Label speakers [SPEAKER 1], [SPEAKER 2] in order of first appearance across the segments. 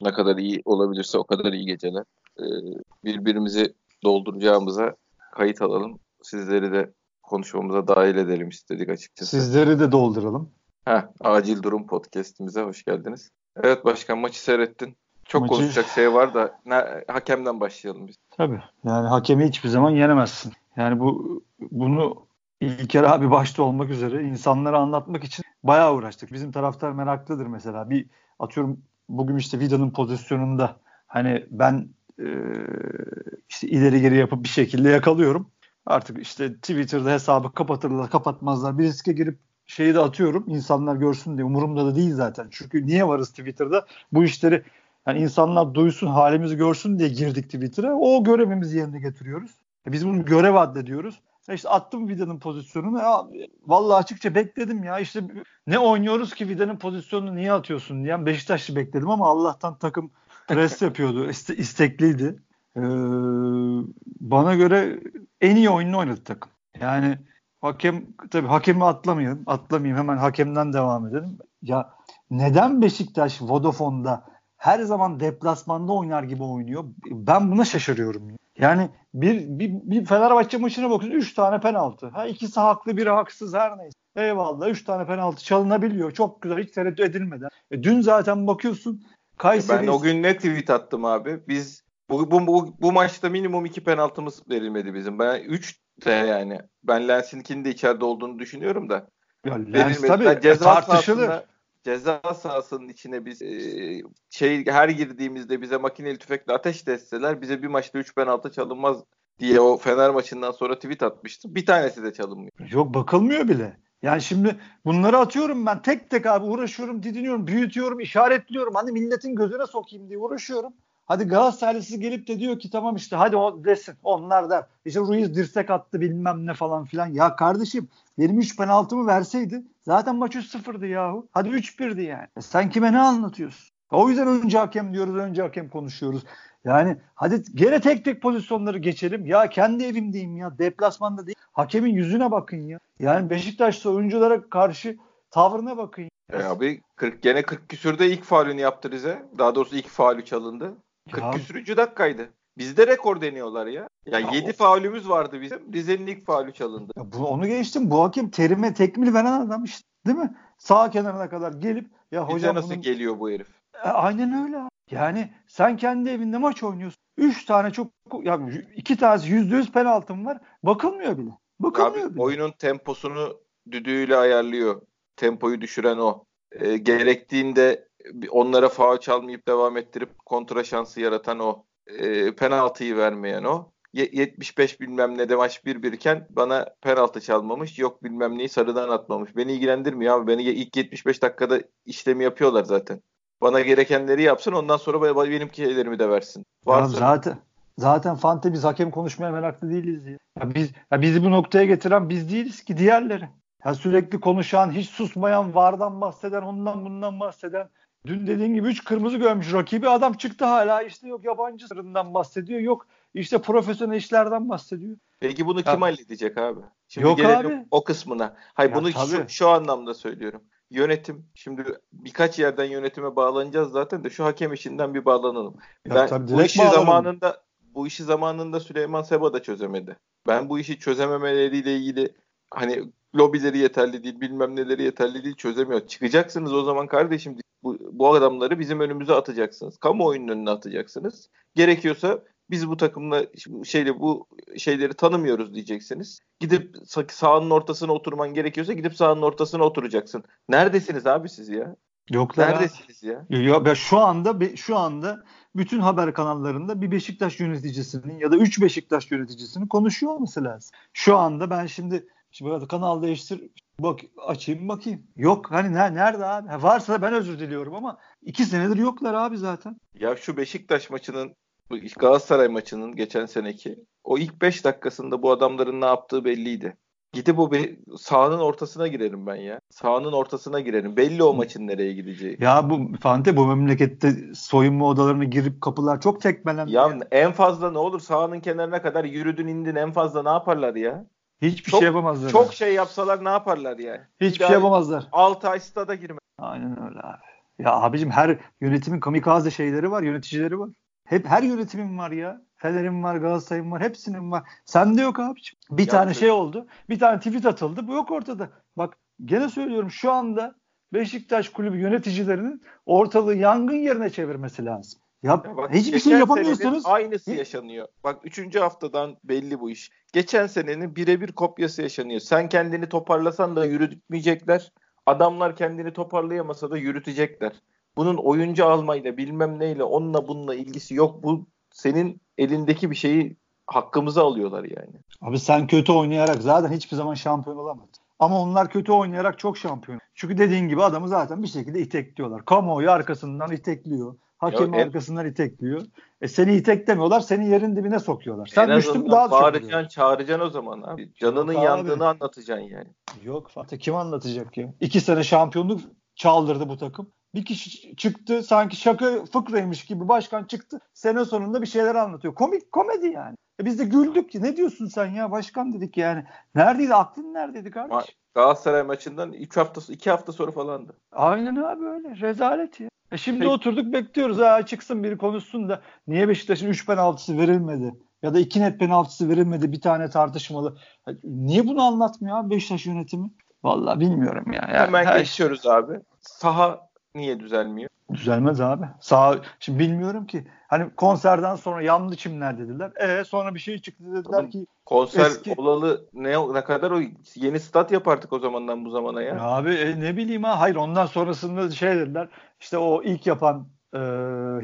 [SPEAKER 1] Ne kadar iyi olabilirse o kadar iyi geceler. Ee, birbirimizi dolduracağımıza kayıt alalım. Sizleri de konuşmamıza dahil edelim istedik açıkçası.
[SPEAKER 2] Sizleri de dolduralım.
[SPEAKER 1] Heh, Acil Durum Podcast'imize hoş geldiniz. Evet başkan maçı seyrettin. Çok
[SPEAKER 2] Maçı-
[SPEAKER 1] konuşacak şey var da ne, hakemden başlayalım biz.
[SPEAKER 2] Tabii. Yani hakemi hiçbir zaman yenemezsin. Yani bu bunu İlker abi başta olmak üzere insanlara anlatmak için bayağı uğraştık. Bizim taraftar meraklıdır mesela. Bir atıyorum bugün işte Vida'nın pozisyonunda hani ben e, işte ileri geri yapıp bir şekilde yakalıyorum. Artık işte Twitter'da hesabı kapatırlar kapatmazlar. Bir riske girip şeyi de atıyorum insanlar görsün diye. Umurumda da değil zaten. Çünkü niye varız Twitter'da? Bu işleri yani insanlar duysun, halimizi görsün diye girdik Twitter'a. O görevimizi yerine getiriyoruz. E biz bunu görev addediyoruz. İşte attım Vida'nın pozisyonunu. Ya, vallahi açıkça bekledim ya. İşte ne oynuyoruz ki Vida'nın pozisyonunu niye atıyorsun diyen Beşiktaşlı bekledim ama Allah'tan takım pres yapıyordu. İste, istekliydi. Ee, bana göre en iyi oyununu oynadı takım. Yani hakem tabii hakemi atlamayalım. Atlamayayım hemen hakemden devam edelim. Ya neden Beşiktaş Vodafone'da her zaman deplasmanda oynar gibi oynuyor? Ben buna şaşırıyorum. Yani bir, bir, bir Fenerbahçe maçına bakıyorsun 3 tane penaltı. Ha ikisi haklı biri haksız her neyse. Eyvallah 3 tane penaltı çalınabiliyor. Çok güzel hiç tereddüt edilmeden. E, dün zaten bakıyorsun Kayseri
[SPEAKER 1] Ben o gün ne tweet attım abi. Biz bu, bu, bu, bu maçta minimum iki penaltımız verilmedi bizim. Ben 3 de yani. Ben Lens'inkinin de içeride olduğunu düşünüyorum da.
[SPEAKER 2] ya, Lens
[SPEAKER 1] verilmedi.
[SPEAKER 2] tabii
[SPEAKER 1] Ben
[SPEAKER 2] e,
[SPEAKER 1] ceza
[SPEAKER 2] tartışılır.
[SPEAKER 1] sahasında- ceza sahasının içine biz e, şey her girdiğimizde bize makineli tüfekle ateş de etseler bize bir maçta 3 penaltı çalınmaz diye o Fener maçından sonra tweet atmıştım. Bir tanesi de çalınmıyor.
[SPEAKER 2] Yok bakılmıyor bile. Yani şimdi bunları atıyorum ben tek tek abi uğraşıyorum, didiniyorum, büyütüyorum, işaretliyorum. Hani milletin gözüne sokayım diye uğraşıyorum. Hadi Galatasaraylısı gelip de diyor ki tamam işte hadi o desin. Onlar der. İşte Ruiz dirsek attı bilmem ne falan filan. Ya kardeşim benim 3 penaltımı verseydi zaten maç 3-0'dı yahu. Hadi 3-1'di yani. E sen kime ne anlatıyorsun? O yüzden önce hakem diyoruz, önce hakem konuşuyoruz. Yani hadi gene tek tek pozisyonları geçelim. Ya kendi evimdeyim ya. Deplasmanda değil. Hakemin yüzüne bakın ya. Yani Beşiktaş'ta oyunculara karşı tavrına bakın.
[SPEAKER 1] E abi 40 gene 40 küsürde ilk faulünü yaptı Rize. Daha doğrusu ilk faulü çalındı. 40
[SPEAKER 2] Ya,
[SPEAKER 1] küsürüncü dakikaydı. Bizde rekor deniyorlar ya. Ya,
[SPEAKER 2] Ya
[SPEAKER 1] 7
[SPEAKER 2] o-
[SPEAKER 1] faulümüz vardı bizim. Rize'nin ilk faulü çalındı.
[SPEAKER 2] ya bu, onu geçtim. Bu hakem terime tekmil veren adam işte. Değil mi? Sağ kenarına kadar gelip ya
[SPEAKER 1] Bize
[SPEAKER 2] hocam
[SPEAKER 1] nasıl
[SPEAKER 2] bunun-
[SPEAKER 1] geliyor bu herif?
[SPEAKER 2] E, aynen öyle. Yani sen kendi evinde maç oynuyorsun. Üç tane çok ya iki tanesi yüzde yüz penaltın var. Bakılmıyor bile. Bakılmıyor
[SPEAKER 1] Abi
[SPEAKER 2] bile.
[SPEAKER 1] oyunun temposunu düdüğüyle ayarlıyor. Tempoyu düşüren o. E, gerektiğinde onlara faul çalmayıp devam ettirip kontra şansı yaratan o. E, penaltıyı vermeyen o. Ye- 75 bilmem ne de maç 1-1 iken bana penaltı çalmamış. Yok bilmem neyi sarıdan atmamış. Beni ilgilendirmiyor abi. Beni ilk 75 dakikada işlemi yapıyorlar zaten. Bana gerekenleri yapsın ondan sonra benim şeylerimi de versin.
[SPEAKER 2] Ya
[SPEAKER 1] Varsa
[SPEAKER 2] zaten zaten Fante biz hakem konuşmaya meraklı değiliz ya. ya biz ya bizi bu noktaya getiren biz değiliz ki diğerleri. Ya sürekli konuşan, hiç susmayan, vardan bahseden, ondan bundan bahseden. Dün dediğim gibi 3 kırmızı görmüş rakibi adam çıktı hala işte yok yabancı sırrından bahsediyor. Yok işte profesyonel işlerden bahsediyor.
[SPEAKER 1] Peki bunu
[SPEAKER 2] Ya-
[SPEAKER 1] kim halledecek abi? Şimdi
[SPEAKER 2] Yok
[SPEAKER 1] gelelim
[SPEAKER 2] abi.
[SPEAKER 1] o kısmına. Hayır
[SPEAKER 2] Ya
[SPEAKER 1] bunu şu,
[SPEAKER 2] tabii.
[SPEAKER 1] şu anlamda söylüyorum. Yönetim şimdi birkaç yerden yönetime bağlanacağız zaten de şu hakem işinden bir bağlanalım.
[SPEAKER 2] Ya
[SPEAKER 1] ben
[SPEAKER 2] tabii
[SPEAKER 1] bu işi
[SPEAKER 2] bağlanalım.
[SPEAKER 1] zamanında bu işi zamanında Süleyman Seba da çözemedi. Ben bu işi çözememeleriyle ilgili hani lobileri yeterli değil, bilmem neleri yeterli değil çözemiyor. Çıkacaksınız o zaman kardeşim bu, bu adamları bizim önümüze atacaksınız. Kamuoyunun önüne atacaksınız. Gerekiyorsa biz bu takımla şeyle bu şeyleri tanımıyoruz diyeceksiniz. Gidip sa- sahanın ortasına oturman gerekiyorsa gidip sahanın ortasına oturacaksın. Neredesiniz abi siz ya?
[SPEAKER 2] Yoklar.
[SPEAKER 1] Neredesiniz ya?
[SPEAKER 2] Ya, ya şu anda şu anda bütün haber kanallarında bir Beşiktaş yöneticisinin ya da 3 Beşiktaş yöneticisinin konuşuyor olması lazım. Şu anda ben şimdi şimdi kanal değiştir bak açayım bakayım. Yok hani ne, nerede abi? Ha, varsa ben özür diliyorum ama iki senedir yoklar abi zaten.
[SPEAKER 1] Ya şu Beşiktaş maçının bu Galatasaray maçının geçen seneki o ilk 5 dakikasında bu adamların ne yaptığı belliydi. Gidip o be- sahanın ortasına girerim ben ya. Sahanın ortasına girerim. Belli o maçın nereye gideceği.
[SPEAKER 2] Ya bu Fante bu memlekette soyunma odalarına girip kapılar çok tekmelen.
[SPEAKER 1] Ya en fazla ne olur sahanın kenarına kadar yürüdün indin en fazla ne yaparlar ya?
[SPEAKER 2] Hiçbir
[SPEAKER 1] çok-
[SPEAKER 2] şey yapamazlar.
[SPEAKER 1] Çok
[SPEAKER 2] abi.
[SPEAKER 1] şey yapsalar ne yaparlar yani?
[SPEAKER 2] Hiçbir şey yapamazlar.
[SPEAKER 1] 6 ay stada girme.
[SPEAKER 2] Aynen öyle abi. Ya abicim her yönetimin kamikaze şeyleri var, yöneticileri var. Hep her yönetimin var ya. Fener'in var, Galatasaray'ın var, hepsinin var. Sende yok abicim. Bir ya tane şey oldu. Bir tane tweet atıldı. Bu yok ortada. Bak gene söylüyorum şu anda Beşiktaş kulübü yöneticilerinin ortalığı yangın yerine çevirmesi lazım. Ya, ya bak, hiçbir şey yapamıyorsunuz.
[SPEAKER 1] Aynısı yaşanıyor. Bak üçüncü haftadan belli bu iş. Geçen senenin birebir kopyası yaşanıyor. Sen kendini toparlasan da yürütmeyecekler. Adamlar kendini toparlayamasa da yürütecekler. Bunun oyuncu almayla bilmem neyle onunla bununla ilgisi yok. Bu senin elindeki bir şeyi hakkımıza alıyorlar yani.
[SPEAKER 2] Abi sen kötü oynayarak zaten hiçbir zaman şampiyon olamadın. Ama onlar kötü oynayarak çok şampiyon. Çünkü dediğin gibi adamı zaten bir şekilde itekliyorlar. Kamuoyu arkasından itekliyor. Hakem ya, arkasından itekliyor. E seni iteklemiyorlar, seni yerin dibine sokuyorlar. Sen düştün daha
[SPEAKER 1] bağıracaksın, çağıracaksın o zaman abi. Canının Yok yandığını abi. anlatacaksın yani.
[SPEAKER 2] Yok Fatih kim anlatacak ya? İki sene şampiyonluk çaldırdı bu takım. Bir kişi çıktı sanki şaka fıkraymış gibi başkan çıktı. Sene sonunda bir şeyler anlatıyor. Komik komedi yani. E biz de güldük. Ne diyorsun sen ya başkan dedik yani. Neredeydi aklın neredeydi kardeş?
[SPEAKER 1] Galatasaray maçından 3 hafta 2 hafta sonra falandı.
[SPEAKER 2] Aynen abi öyle. Rezalet ya. E şimdi Peki. oturduk bekliyoruz. Ha çıksın biri konuşsun da niye Beşiktaş'ın 3 penaltısı verilmedi? Ya da 2 net penaltısı verilmedi bir tane tartışmalı. Niye bunu anlatmıyor abi Beşiktaş yönetimi? Vallahi bilmiyorum ya.
[SPEAKER 1] Yani Hemen her... geçiyoruz abi. Saha niye düzelmiyor?
[SPEAKER 2] Düzelmez abi. Sağ şimdi bilmiyorum ki. Hani konserden sonra yanlı çimler dediler. E sonra bir şey çıktı dediler Oğlum, ki
[SPEAKER 1] konser eski... olalı ne ne kadar o yeni stat yapardık o zamandan bu zamana ya. ya
[SPEAKER 2] abi e, ne bileyim ha. Hayır ondan sonrasında şey dediler. İşte o ilk yapan e,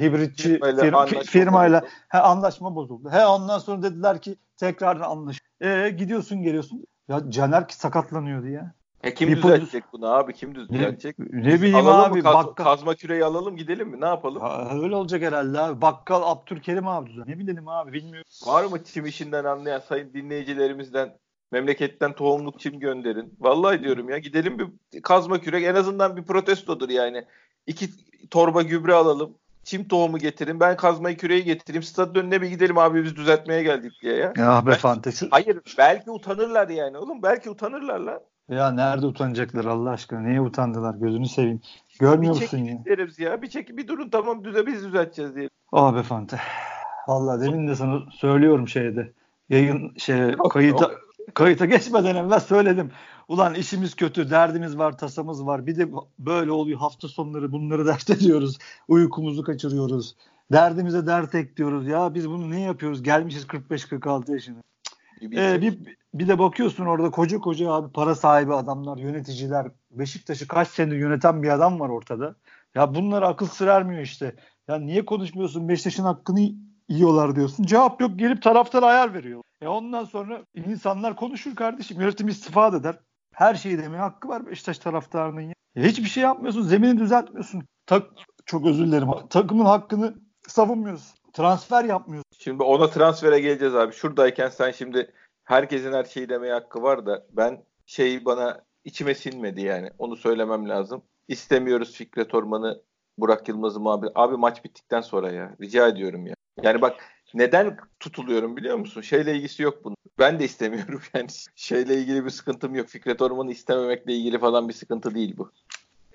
[SPEAKER 2] hibritçi firmayla, firma, anlaşma, firmayla bozuldu. he, anlaşma bozuldu. He ondan sonra dediler ki tekrar anlaş. E gidiyorsun geliyorsun. Ya Caner ki sakatlanıyordu ya.
[SPEAKER 1] E kim bir düzeltecek bunu abi? Kim düzeltecek?
[SPEAKER 2] Ne, ne bileyim alalım abi.
[SPEAKER 1] Kaz, bakkal... Kazma küreği alalım gidelim mi? Ne yapalım?
[SPEAKER 2] Ha, öyle olacak herhalde abi. Bakkal Abdülkerim abi düzen. Ne bilelim abi bilmiyorum.
[SPEAKER 1] Var mı çim işinden anlayan sayın dinleyicilerimizden memleketten tohumluk çim gönderin. Vallahi diyorum ya gidelim bir kazma kürek en azından bir protestodur yani. İki torba gübre alalım. Çim tohumu getirin. Ben kazmayı küreği getireyim. Stadın önüne bir gidelim abi biz düzeltmeye geldik diye ya.
[SPEAKER 2] Ya be fantezi.
[SPEAKER 1] Hayır belki utanırlar yani oğlum. Belki utanırlar lan.
[SPEAKER 2] Ya nerede utanacaklar Allah aşkına? Neye utandılar? Gözünü seveyim. Görmüyor bir musun ya?
[SPEAKER 1] deriz ya. Bir çek bir durun tamam düze biz düzelteceğiz diye.
[SPEAKER 2] Oh be Fante. Vallahi demin de sana söylüyorum şeyde. Yayın şey kayıta kayıta geçmeden evvel söyledim. Ulan işimiz kötü, derdimiz var, tasamız var. Bir de böyle oluyor hafta sonları bunları dert ediyoruz. Uykumuzu kaçırıyoruz. Derdimize dert ekliyoruz. Ya biz bunu ne yapıyoruz? Gelmişiz 45-46 yaşına. Ee, bir, bir de bakıyorsun orada koca koca abi para sahibi adamlar, yöneticiler. Beşiktaş'ı kaç senedir yöneten bir adam var ortada. Ya bunlara akıl sır ermiyor işte. Ya niye konuşmuyorsun Beşiktaş'ın hakkını yiyorlar diyorsun. Cevap yok gelip taraftara ayar veriyor. E ondan sonra insanlar konuşur kardeşim. Yönetim istifa eder. Her şeyi demeye hakkı var Beşiktaş taraftarının ya. ya hiçbir şey yapmıyorsun. Zemini düzeltmiyorsun. Tak, çok özür dilerim. Takımın hakkını savunmuyorsun. Transfer yapmıyorsun.
[SPEAKER 1] Şimdi ona transfere geleceğiz abi. Şuradayken sen şimdi herkesin her şeyi demeye hakkı var da ben şey bana içime sinmedi yani. Onu söylemem lazım. İstemiyoruz Fikret Orman'ı Burak Yılmaz'ı muhabir. Abi maç bittikten sonra ya. Rica ediyorum ya. Yani bak neden tutuluyorum biliyor musun? Şeyle ilgisi yok bunun. Ben de istemiyorum yani. Şeyle ilgili bir sıkıntım yok. Fikret Orman'ı istememekle ilgili falan bir sıkıntı değil bu.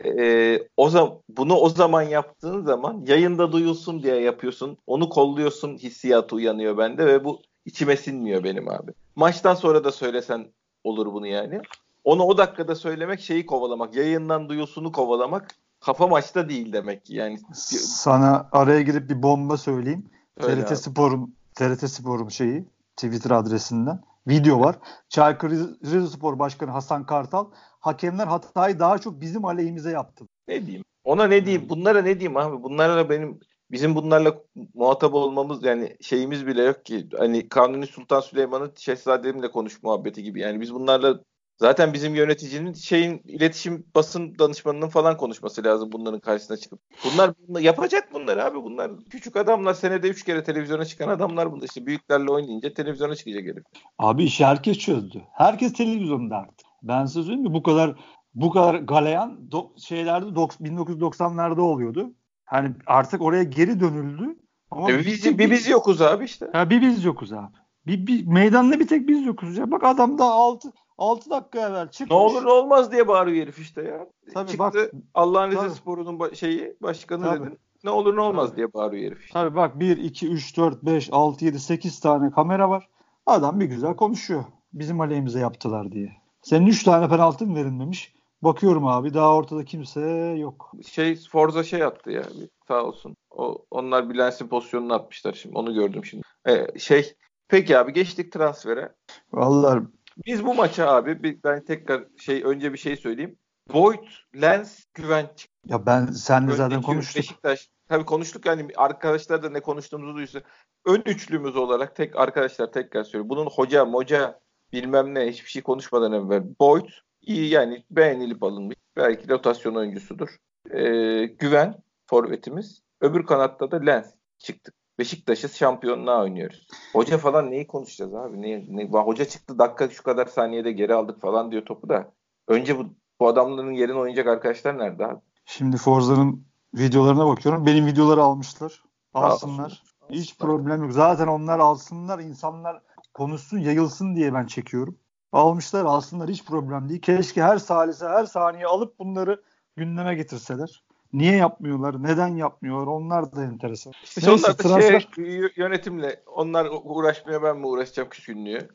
[SPEAKER 1] Ee, o zaman bunu o zaman yaptığın zaman yayında duyulsun diye yapıyorsun. Onu kolluyorsun hissiyatı uyanıyor bende ve bu içime sinmiyor benim abi. Maçtan sonra da söylesen olur bunu yani. Onu o dakikada söylemek şeyi kovalamak. Yayından duyulsunu kovalamak kafa maçta değil demek yani.
[SPEAKER 2] Sana araya girip bir bomba söyleyeyim. Öyle TRT abi. Spor'un TRT Spor'un şeyi Twitter adresinden video var. Çaykur Rizespor Başkanı Hasan Kartal hakemler hatayı daha çok bizim aleyhimize yaptı.
[SPEAKER 1] Ne diyeyim? Ona ne diyeyim? Bunlara ne diyeyim abi? Bunlarla benim bizim bunlarla muhatap olmamız yani şeyimiz bile yok ki. Hani Kanuni Sultan Süleyman'ın şehzademle konuş muhabbeti gibi. Yani biz bunlarla zaten bizim yöneticinin şeyin iletişim basın danışmanının falan konuşması lazım bunların karşısına çıkıp. Bunlar, bunlar yapacak bunlar abi. Bunlar küçük adamlar senede üç kere televizyona çıkan adamlar bunlar. işte büyüklerle oynayınca televizyona çıkacak herif.
[SPEAKER 2] Abi işi herkes çözdü. Herkes televizyonda artık. Ben size söyleyeyim mi? Bu kadar bu kadar galeyan do, şeylerde 1990'larda oluyordu. Hani artık oraya geri dönüldü.
[SPEAKER 1] Ama e, biz, bir, bir biz yokuz abi işte.
[SPEAKER 2] Ha, bir biz yokuz abi. Bir, bir, meydanda bir tek biz yokuz ya. Bak adam da 6 6 dakika evvel çıkmış.
[SPEAKER 1] Ne olur ne olmaz diye bağırıyor herif işte ya.
[SPEAKER 2] Tabii
[SPEAKER 1] Çıktı
[SPEAKER 2] bak-
[SPEAKER 1] Allah'ın. Rize Sporu'nun ba- şeyi başkanı
[SPEAKER 2] Tabii.
[SPEAKER 1] dedin. Ne olur ne olmaz
[SPEAKER 2] Tabii.
[SPEAKER 1] diye bağırıyor herif işte.
[SPEAKER 2] Tabii bak 1, 2, 3, 4, 5, 6, 7, 8 tane kamera var. Adam bir güzel konuşuyor. Bizim aleyhimize yaptılar diye. Senin 3 tane penaltın verilmemiş. Bakıyorum abi daha ortada kimse yok.
[SPEAKER 1] Şey Forza şey attı ya sağ olsun. O, onlar Bilensin pozisyonunu atmışlar şimdi. Onu gördüm şimdi. Ee, şey peki abi geçtik transfere.
[SPEAKER 2] Vallahi
[SPEAKER 1] Biz bu maça abi bir, ben tekrar şey önce bir şey söyleyeyim. Boyd, Lens, Güvenç.
[SPEAKER 2] ya ben senle zaten konuştuk.
[SPEAKER 1] Beşiktaş. Tabii konuştuk yani arkadaşlar da ne konuştuğumuzu duysa. Ön üçlümüz olarak tek arkadaşlar tekrar söylüyorum. Bunun hoca, moca bilmem ne hiçbir şey konuşmadan evvel. Boyd iyi yani beğenilip alınmış. Belki rotasyon oyuncusudur. Ee, güven forvetimiz. Öbür kanatta da Lens çıktık. Beşiktaş'ız şampiyonluğa oynuyoruz. Hoca falan neyi konuşacağız abi? Ne, ne, hoca çıktı dakika şu kadar saniyede geri aldık falan diyor topu da. Önce bu, bu adamların yerine oynayacak arkadaşlar nerede abi?
[SPEAKER 2] Şimdi Forza'nın videolarına bakıyorum. Benim videoları almışlar.
[SPEAKER 1] Alsınlar.
[SPEAKER 2] Alsınlar. Hiç problem yok. Zaten onlar alsınlar. insanlar konuşsun, yayılsın diye ben çekiyorum. Almışlar, alsınlar. Hiç problem değil. Keşke her salise, her saniye alıp bunları gündeme getirseler. Niye yapmıyorlar? Neden yapmıyorlar? Onlar da enteresan.
[SPEAKER 1] İşte
[SPEAKER 2] Neyse,
[SPEAKER 1] onlar da
[SPEAKER 2] transfer-
[SPEAKER 1] şey, yönetimle onlar uğraşmaya ben mi uğraşacağım küskünlüğü?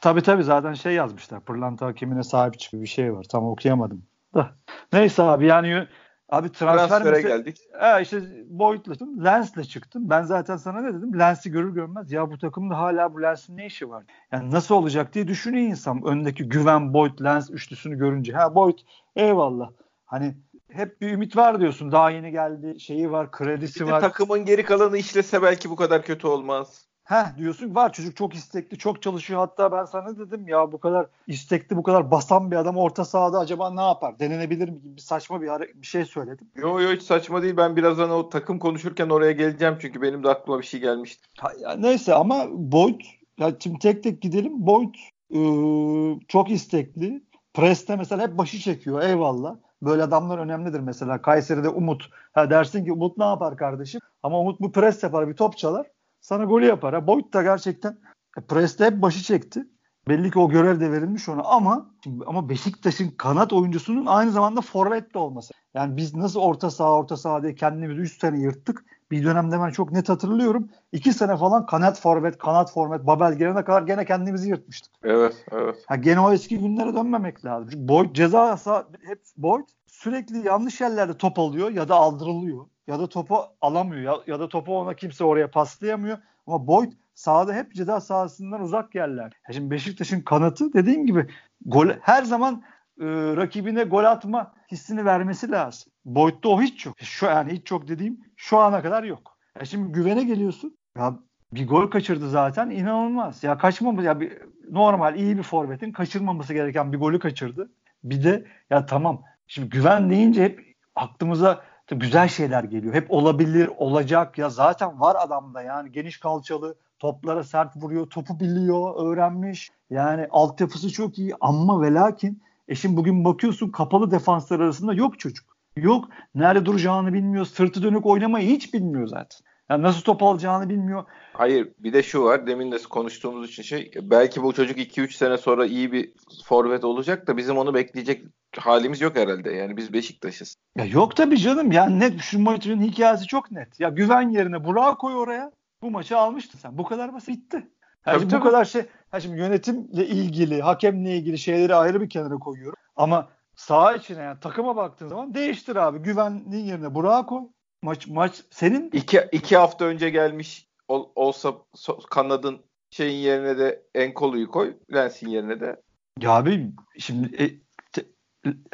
[SPEAKER 2] Tabii tabii zaten şey yazmışlar. Pırlanta hakemine sahip çıkıyor bir şey var. Tam okuyamadım. Da. Neyse abi yani abi transfer
[SPEAKER 1] Transfere
[SPEAKER 2] mese-
[SPEAKER 1] geldik.
[SPEAKER 2] Ha işte Boyd'la çıktım. Lens'le çıktım. Ben zaten sana ne dedim? Lens'i görür görmez ya bu takımda hala bu Lens'in ne işi var? Yani nasıl olacak diye düşünüyor insan. Öndeki güven Boyd Lens üçlüsünü görünce. Ha Boyd eyvallah. Hani hep bir ümit var diyorsun. Daha yeni geldi. Şeyi var, kredisi var.
[SPEAKER 1] takımın geri kalanı işlese belki bu kadar kötü olmaz.
[SPEAKER 2] Heh diyorsun var çocuk çok istekli, çok çalışıyor. Hatta ben sana dedim ya bu kadar istekli, bu kadar basan bir adam orta sahada acaba ne yapar? Denenebilir mi gibi bir saçma bir, hare- bir şey söyledim.
[SPEAKER 1] Yo yo hiç saçma değil. Ben birazdan o takım konuşurken oraya geleceğim çünkü benim de aklıma bir şey gelmişti.
[SPEAKER 2] Ha, ya neyse ama Boyd ya şimdi tek tek gidelim. Boyd ıı, çok istekli. Preste mesela hep başı çekiyor. Eyvallah. Böyle adamlar önemlidir mesela. Kayseri'de Umut. Ha dersin ki Umut ne yapar kardeşim? Ama Umut bu pres yapar, bir top çalar. Sana golü yapar. Ha, Boyd da gerçekten e, preste hep başı çekti. Belli ki o görev de verilmiş ona ama ama Beşiktaş'ın kanat oyuncusunun aynı zamanda forvet de olması. Yani biz nasıl orta saha orta saha diye kendimizi 3 sene yırttık. Bir dönemde ben çok net hatırlıyorum. 2 sene falan kanat forvet, kanat forvet, Babel gelene kadar gene kendimizi yırtmıştık.
[SPEAKER 1] Evet evet.
[SPEAKER 2] Ha gene o eski günlere dönmemek lazım. Çünkü Boyd ceza sah- hep Boyd sürekli yanlış yerlerde top alıyor ya da aldırılıyor ya da topu alamıyor ya, ya da topu ona kimse oraya paslayamıyor. Ama Boyd sahada hep ceza sahasından uzak yerler. Ya şimdi Beşiktaş'ın kanatı dediğin gibi gol her zaman e, rakibine gol atma hissini vermesi lazım. Boyd'da o hiç yok. Şu yani hiç yok dediğim şu ana kadar yok. Ya şimdi güvene geliyorsun. Ya bir gol kaçırdı zaten inanılmaz. Ya kaçmamış ya bir normal iyi bir forvetin kaçırmaması gereken bir golü kaçırdı. Bir de ya tamam şimdi güven deyince hep aklımıza güzel şeyler geliyor. Hep olabilir, olacak ya zaten var adamda yani geniş kalçalı, toplara sert vuruyor, topu biliyor, öğrenmiş. Yani altyapısı çok iyi ama ve lakin e şimdi bugün bakıyorsun kapalı defanslar arasında yok çocuk. Yok. Nerede duracağını bilmiyor. Sırtı dönük oynamayı hiç bilmiyor zaten. Yani nasıl top alacağını bilmiyor.
[SPEAKER 1] Hayır bir de şu var demin de konuştuğumuz için şey belki bu çocuk 2-3 sene sonra iyi bir forvet olacak da bizim onu bekleyecek halimiz yok herhalde. Yani biz Beşiktaş'ız.
[SPEAKER 2] Ya yok tabii canım. Yani net şu maçın hikayesi çok net. Ya güven yerine Burak'ı koy oraya. Bu maçı almıştın sen. Bu kadar basit. Bitti. Yani
[SPEAKER 1] Tabii,
[SPEAKER 2] şimdi bu
[SPEAKER 1] tabii.
[SPEAKER 2] kadar şey. Ha şimdi yönetimle ilgili, hakemle ilgili şeyleri ayrı bir kenara koyuyorum. Ama saha içine yani takıma baktığın zaman değiştir abi. Güvenliğin yerine Burak'ı koy. Maç maç senin.
[SPEAKER 1] İki, iki hafta önce gelmiş ol- olsa so- kanadın şeyin yerine de Enkolu'yu koy. Lens'in yerine de.
[SPEAKER 2] Ya abi şimdi e, te,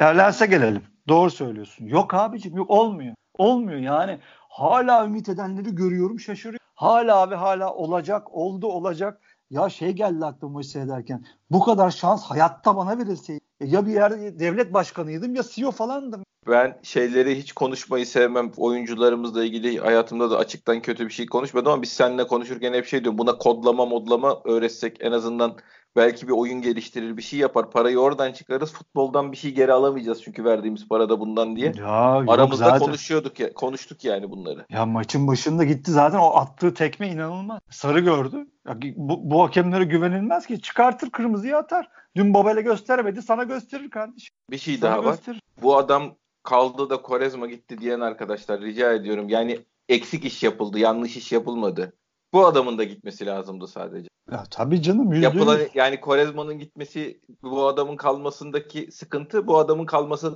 [SPEAKER 2] Lens'e gelelim. Doğru söylüyorsun. Yok abicim yok olmuyor. Olmuyor yani. Hala ümit edenleri görüyorum şaşırıyorum. Hala abi hala olacak oldu olacak. Ya şey geldi aklıma maçı seyrederken. Bu kadar şans hayatta bana verilseydi. E, Ya bir yerde devlet başkanıydım ya CEO falandım.
[SPEAKER 1] Ben şeyleri hiç konuşmayı sevmem. Oyuncularımızla ilgili hayatımda da açıktan kötü bir şey konuşmadım ama biz seninle konuşurken hep şey diyorum. Buna kodlama modlama öğretsek en azından Belki bir oyun geliştirir, bir şey yapar. Parayı oradan çıkarırız. Futboldan bir şey geri alamayacağız çünkü verdiğimiz parada bundan diye.
[SPEAKER 2] Ya
[SPEAKER 1] Aramızda
[SPEAKER 2] zaten.
[SPEAKER 1] konuşuyorduk ya, konuştuk yani bunları.
[SPEAKER 2] Ya maçın başında gitti zaten o attığı tekme inanılmaz. Sarı gördü. Ya bu, bu hakemlere güvenilmez ki. Çıkartır kırmızıyı atar. Dün Babel'e göstermedi sana gösterir kardeşim.
[SPEAKER 1] Bir şey
[SPEAKER 2] Sana
[SPEAKER 1] daha var.
[SPEAKER 2] gösterir.
[SPEAKER 1] Bu adam kaldı da Korezma gitti diyen arkadaşlar rica ediyorum. Yani eksik iş yapıldı, yanlış iş yapılmadı. Bu adamın da gitmesi lazımdı sadece.
[SPEAKER 2] Ya tabii canım yüzde
[SPEAKER 1] Yapılan yani Korezma'nın gitmesi bu adamın kalmasındaki sıkıntı bu adamın kalması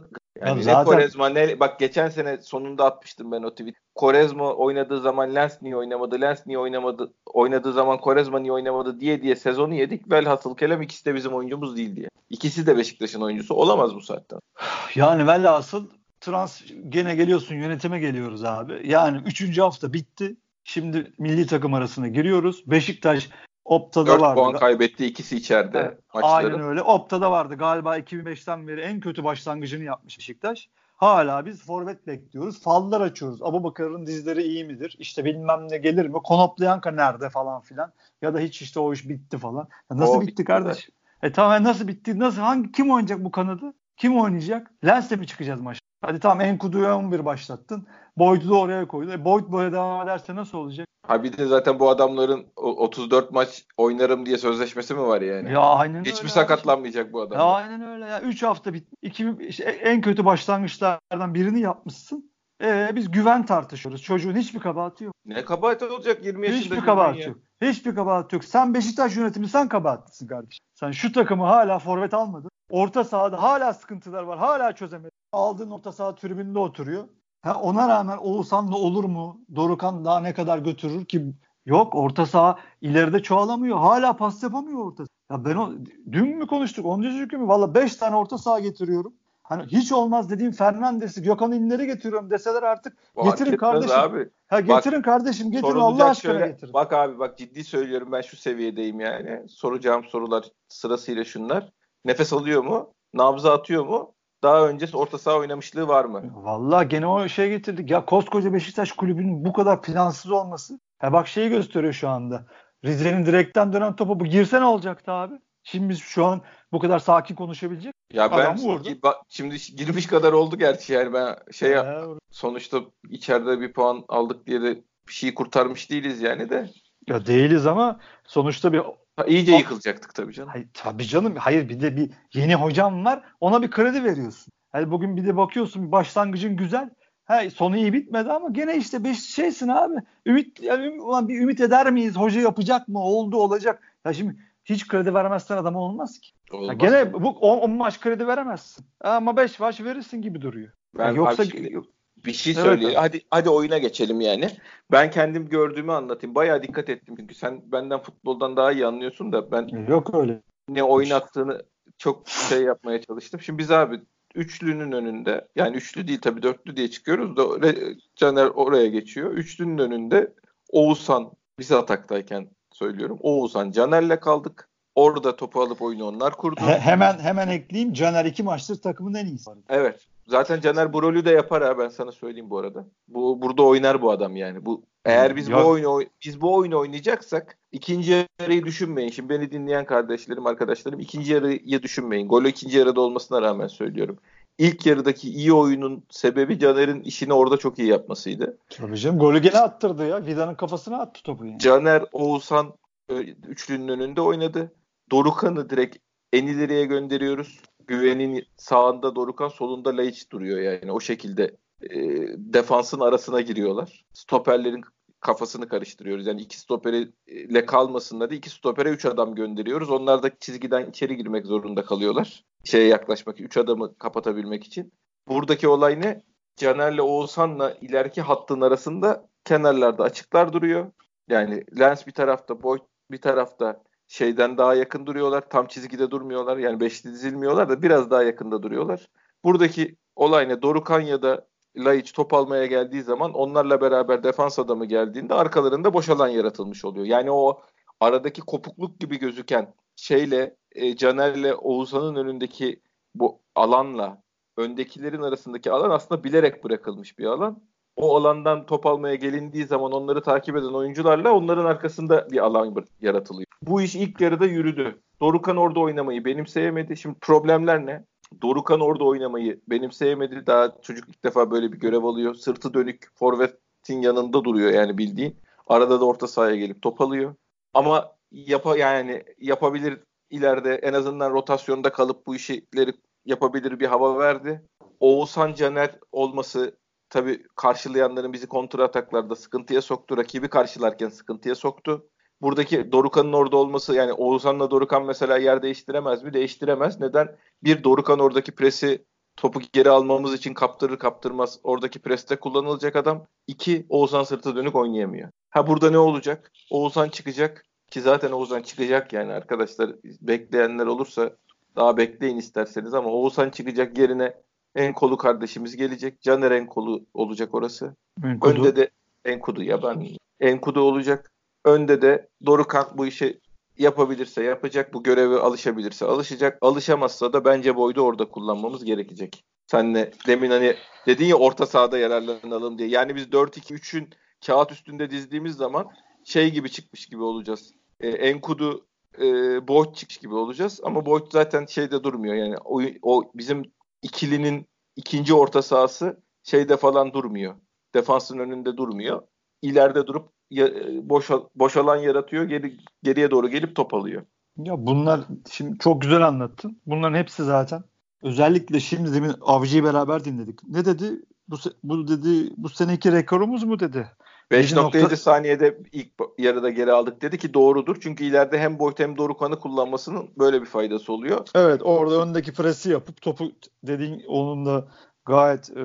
[SPEAKER 1] yani
[SPEAKER 2] Ya
[SPEAKER 1] ne
[SPEAKER 2] zaten-
[SPEAKER 1] Korezma ne bak geçen sene sonunda atmıştım ben o tweet. Korezma oynadığı zaman Lens niye oynamadı? Lens niye oynamadı? Oynadığı zaman Korezma niye oynamadı diye diye sezonu yedik. Velhasıl kelam ikisi de bizim oyuncumuz değil diye. İkisi de Beşiktaş'ın oyuncusu olamaz bu saatten.
[SPEAKER 2] Yani velhasıl trans gene geliyorsun yönetime geliyoruz abi. Yani 3. hafta bitti. Şimdi milli takım arasına giriyoruz. Beşiktaş Opta'da
[SPEAKER 1] 4
[SPEAKER 2] vardı.
[SPEAKER 1] puan kaybetti. ikisi içeride
[SPEAKER 2] Evet,
[SPEAKER 1] maçların.
[SPEAKER 2] Aynen öyle. Opta'da vardı. Galiba 2005'ten beri en kötü başlangıcını yapmış Beşiktaş. Hala biz forvet bekliyoruz. Fallar açıyoruz. Abubakar'ın dizleri iyi midir? İşte bilmem ne gelir mi? Konoplyanka nerede falan filan. Ya da hiç işte o iş bitti falan. Ya nasıl
[SPEAKER 1] O
[SPEAKER 2] bitti,
[SPEAKER 1] bitti
[SPEAKER 2] kardeş? E tamam nasıl bitti? Nasıl hangi kim oynayacak bu kanadı? Kim oynayacak? Lens'le mi çıkacağız maç? Hadi tamam Enkudu'yu 11 başlattın. Boyd'u da oraya koydun. E Boyd böyle devam ederse nasıl olacak?
[SPEAKER 1] Ha bir de zaten bu adamların o- 34 maç oynarım diye sözleşmesi mi var yani?
[SPEAKER 2] Ya aynen
[SPEAKER 1] Hiç
[SPEAKER 2] öyle
[SPEAKER 1] mi
[SPEAKER 2] abi.
[SPEAKER 1] sakatlanmayacak bu adam?
[SPEAKER 2] Ya aynen öyle ya. 3 hafta bitti. İki, işte en kötü başlangıçlardan birini yapmışsın. Ee, biz güven tartışıyoruz. Çocuğun hiçbir kabahati yok.
[SPEAKER 1] Ne kabahati olacak 20 yaşında.
[SPEAKER 2] Hiçbir kabahati
[SPEAKER 1] ya.
[SPEAKER 2] yok. Hiçbir kabahati yok. Sen Beşiktaş yönetimi sen kabahatlisin kardeşim. Sen şu takımı hala forvet almadın. Orta sahada hala sıkıntılar var. Hala çözemedin. Aldığın orta saha tribünde oturuyor. Ha, ona rağmen Oğuzhan'la olur mu? Dorukan daha ne kadar götürür ki? Yok orta saha ileride çoğalamıyor. Hala pas yapamıyor orta Ya ben o dün mü konuştuk? 10. çünkü mü? Valla 5 tane orta saha getiriyorum. Hani hiç olmaz dediğim Fernandes'i, Gökhan İnler'i getiriyorum deseler artık
[SPEAKER 1] Bu
[SPEAKER 2] Getirin kardeşim.
[SPEAKER 1] Abi.
[SPEAKER 2] ha getirin kardeşim getirin Allah aşkına
[SPEAKER 1] şöyle-
[SPEAKER 2] getirin.
[SPEAKER 1] Bak abi bak ciddi söylüyorum ben şu seviyedeyim yani. Soracağım sorular sırasıyla şunlar. Nefes alıyor mu? Nabza atıyor mu? Daha önce orta saha oynamışlığı var mı?
[SPEAKER 2] Vallahi gene o şey getirdik. Ya koskoca Beşiktaş kulübünün bu kadar plansız olması. Ha bak şeyi gösteriyor şu anda. Rize'nin direkten dönen topu bu girse ne olacaktı abi? Şimdi biz şu an bu kadar sakin konuşabilecek.
[SPEAKER 1] Ya ben bak, şimdi girmiş kadar oldu gerçi yani ben şey
[SPEAKER 2] Ya,
[SPEAKER 1] sonuçta içeride bir puan aldık diye de bir şeyi kurtarmış değiliz yani de.
[SPEAKER 2] ya değiliz ama sonuçta bir
[SPEAKER 1] Ha, iyice yıkılacaktık tabii canım.
[SPEAKER 2] Hayır, tabii canım. Hayır bir de bir yeni hocam var. Ona bir kredi veriyorsun. Hani bugün bir de bakıyorsun başlangıcın güzel. Ha, sonu iyi bitmedi ama gene işte beş şeysin abi. Ümit yani, ulan bir ümit eder miyiz? Hoca yapacak mı? Oldu olacak. Ya şimdi hiç kredi vermezsen adama olmaz ki. Ya
[SPEAKER 1] Olmaz.
[SPEAKER 2] gene bu 10 maç kredi veremezsin. Ama 5 maç verirsin gibi duruyor.
[SPEAKER 1] Ben
[SPEAKER 2] Ya yoksa
[SPEAKER 1] abi şimdi-
[SPEAKER 2] yok-
[SPEAKER 1] Bir şey
[SPEAKER 2] Evet
[SPEAKER 1] söyleyeyim.
[SPEAKER 2] abi.
[SPEAKER 1] Hadi hadi oyuna geçelim yani. Ben kendim gördüğümü anlatayım. Bayağı dikkat ettim çünkü sen benden futboldan daha iyi anlıyorsun da ben
[SPEAKER 2] yok öyle.
[SPEAKER 1] ne oynattığını çok şey yapmaya çalıştım. Şimdi biz abi üçlünün önünde yani üçlü değil tabii dörtlü diye çıkıyoruz da Caner oraya geçiyor. Üçlünün önünde Oğuzhan biz ataktayken söylüyorum. Oğuzhan Caner'le kaldık. Orada topu alıp oyunu onlar kurdu.
[SPEAKER 2] He- hemen hemen ekleyeyim. Caner iki maçtır takımın en iyisi.
[SPEAKER 1] Evet. Zaten Caner bu rolü de yapar ha ben sana söyleyeyim bu arada. Bu burada oynar bu adam yani. Bu eğer biz
[SPEAKER 2] Ya-
[SPEAKER 1] bu oyunu oy- biz bu oyunu oynayacaksak ikinci yarıyı düşünmeyin. Şimdi beni dinleyen kardeşlerim, arkadaşlarım ikinci yarıyı düşünmeyin. Golü ikinci yarıda olmasına rağmen söylüyorum. İlk yarıdaki iyi oyunun sebebi Caner'in işini orada çok iyi yapmasıydı.
[SPEAKER 2] Tabii canım golü gene attırdı ya. Vida'nın kafasına attı topu yani.
[SPEAKER 1] Caner, Oğuzhan e, üçlünün önünde oynadı. Dorukan'ı direkt en ileriye gönderiyoruz. Güven'in sağında Dorukan, solunda Laiç duruyor yani. O şekilde e, defansın arasına giriyorlar. Stoperlerin kafasını karıştırıyoruz. Yani iki stoperiyle kalmasınlar diye iki stopere üç adam gönderiyoruz. Onlar da çizgiden içeri girmek zorunda kalıyorlar. Şeye yaklaşmak, üç adamı kapatabilmek için. Buradaki olay ne? Caner'le Oğuzhan'la ileriki hattın arasında kenarlarda açıklar duruyor. Yani Lens bir tarafta, Boyd bir tarafta şeyden daha yakın duruyorlar. Tam çizgide durmuyorlar. Yani beşli dizilmiyorlar da biraz daha yakında duruyorlar. Buradaki olay ne? Dorukan ya da Laiç top almaya geldiği zaman onlarla beraber defans adamı geldiğinde arkalarında boş alan yaratılmış oluyor. Yani o aradaki kopukluk gibi gözüken şeyle e, Caner'le Oğuzhan'ın önündeki bu alanla öndekilerin arasındaki alan aslında bilerek bırakılmış bir alan. O alandan top almaya gelindiği zaman onları takip eden oyuncularla onların arkasında bir alan yaratılıyor. Bu iş ilk yarıda yürüdü. Dorukan orada oynamayı benimseyemedi. Şimdi problemler ne? Dorukan orada oynamayı benimseyemedi. Daha çocuk ilk defa böyle bir görev alıyor. Sırtı dönük forvetin yanında duruyor yani bildiğin. Arada da orta sahaya gelip top alıyor. Ama yapa yani yapabilir ileride en azından rotasyonda kalıp bu işleri yapabilir bir hava verdi. Oğuzhan Caner olması tabii karşılayanların bizi kontra ataklarda sıkıntıya soktu. Rakibi karşılarken sıkıntıya soktu. Buradaki Dorukan'ın orada olması yani Oğuzhan'la Dorukan mesela yer değiştiremez mi? Değiştiremez. Neden? Bir Dorukan oradaki presi topu geri almamız için kaptırır kaptırmaz oradaki preste kullanılacak adam. İki Oğuzhan sırtı dönük oynayamıyor. Ha burada ne olacak? Oğuzhan çıkacak ki zaten Oğuzhan çıkacak yani arkadaşlar bekleyenler olursa daha bekleyin isterseniz ama Oğuzhan çıkacak yerine en kolu kardeşimiz gelecek. Caner en kolu olacak orası. Enkudu. Önde de Enkudu ya ben Enkudu olacak. Önde de Dorukan bu işi yapabilirse yapacak. Bu görevi alışabilirse alışacak. Alışamazsa da bence boydu orada kullanmamız gerekecek. Senle demin hani dedin ya orta sahada yararlanalım diye. Yani biz 4-2-3'ün kağıt üstünde dizdiğimiz zaman şey gibi çıkmış gibi olacağız. Ee, Enkudu e, Boyd çıkmış gibi olacağız. Ama Boyd zaten şeyde durmuyor. Yani o, o bizim ikilinin ikinci orta sahası şeyde falan durmuyor. Defansın önünde durmuyor. İleride durup ya, boşal, boşalan yaratıyor. Geri, geriye doğru gelip top alıyor.
[SPEAKER 2] Ya bunlar şimdi çok güzel anlattın. Bunların hepsi zaten özellikle şimdi demin Avcı'yı beraber dinledik. Ne dedi? Bu, bu dedi bu seneki rekorumuz mu dedi.
[SPEAKER 1] 5.7 saniyede ilk yarıda geri aldık dedi ki doğrudur. Çünkü ileride hem Boyd hem Dorukan'ı kullanmasının böyle bir faydası oluyor.
[SPEAKER 2] Evet orada öndeki presi yapıp topu dediğin onun da gayet e,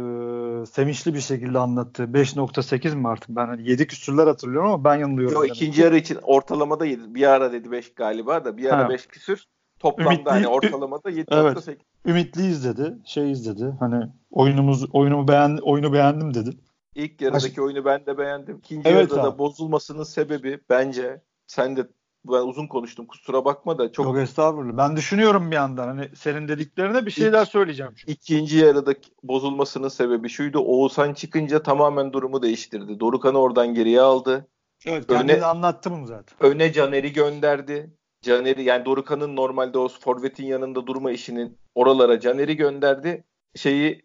[SPEAKER 2] sevinçli bir şekilde anlattı. 5.8 mi artık ben hani 7 küsürler hatırlıyorum ama ben yanılıyorum. Yo,
[SPEAKER 1] ikinci yarı için ortalamada 7. Bir ara dedi 5 galiba da bir ara 5 küsür. Toplamda Ümitli, hani ortalamada 7.8. Evet.
[SPEAKER 2] Ümitliyiz dedi. Şey izledi. Hani oyunumuz oyunumu beğen oyunu beğendim dedi.
[SPEAKER 1] İlk yarıdaki oyunu ben de beğendim. İkinci evet yarıda abi. da bozulmasının sebebi bence sen de ben uzun konuştum kusura bakma da çok
[SPEAKER 2] Yok estağfurullah. Ben düşünüyorum bir yandan hani senin dediklerine bir şeyler İk, söyleyeceğim.
[SPEAKER 1] Çünkü. İkinci yarıda bozulmasının sebebi şuydu. Oğuzhan çıkınca tamamen durumu değiştirdi. Dorukan'ı oradan geriye aldı.
[SPEAKER 2] Evet öne, anlattım bunu zaten.
[SPEAKER 1] Öne Caner'i gönderdi. Caner'i yani Dorukan'ın normalde o forvetin yanında durma işinin oralara Caner'i gönderdi. Şeyi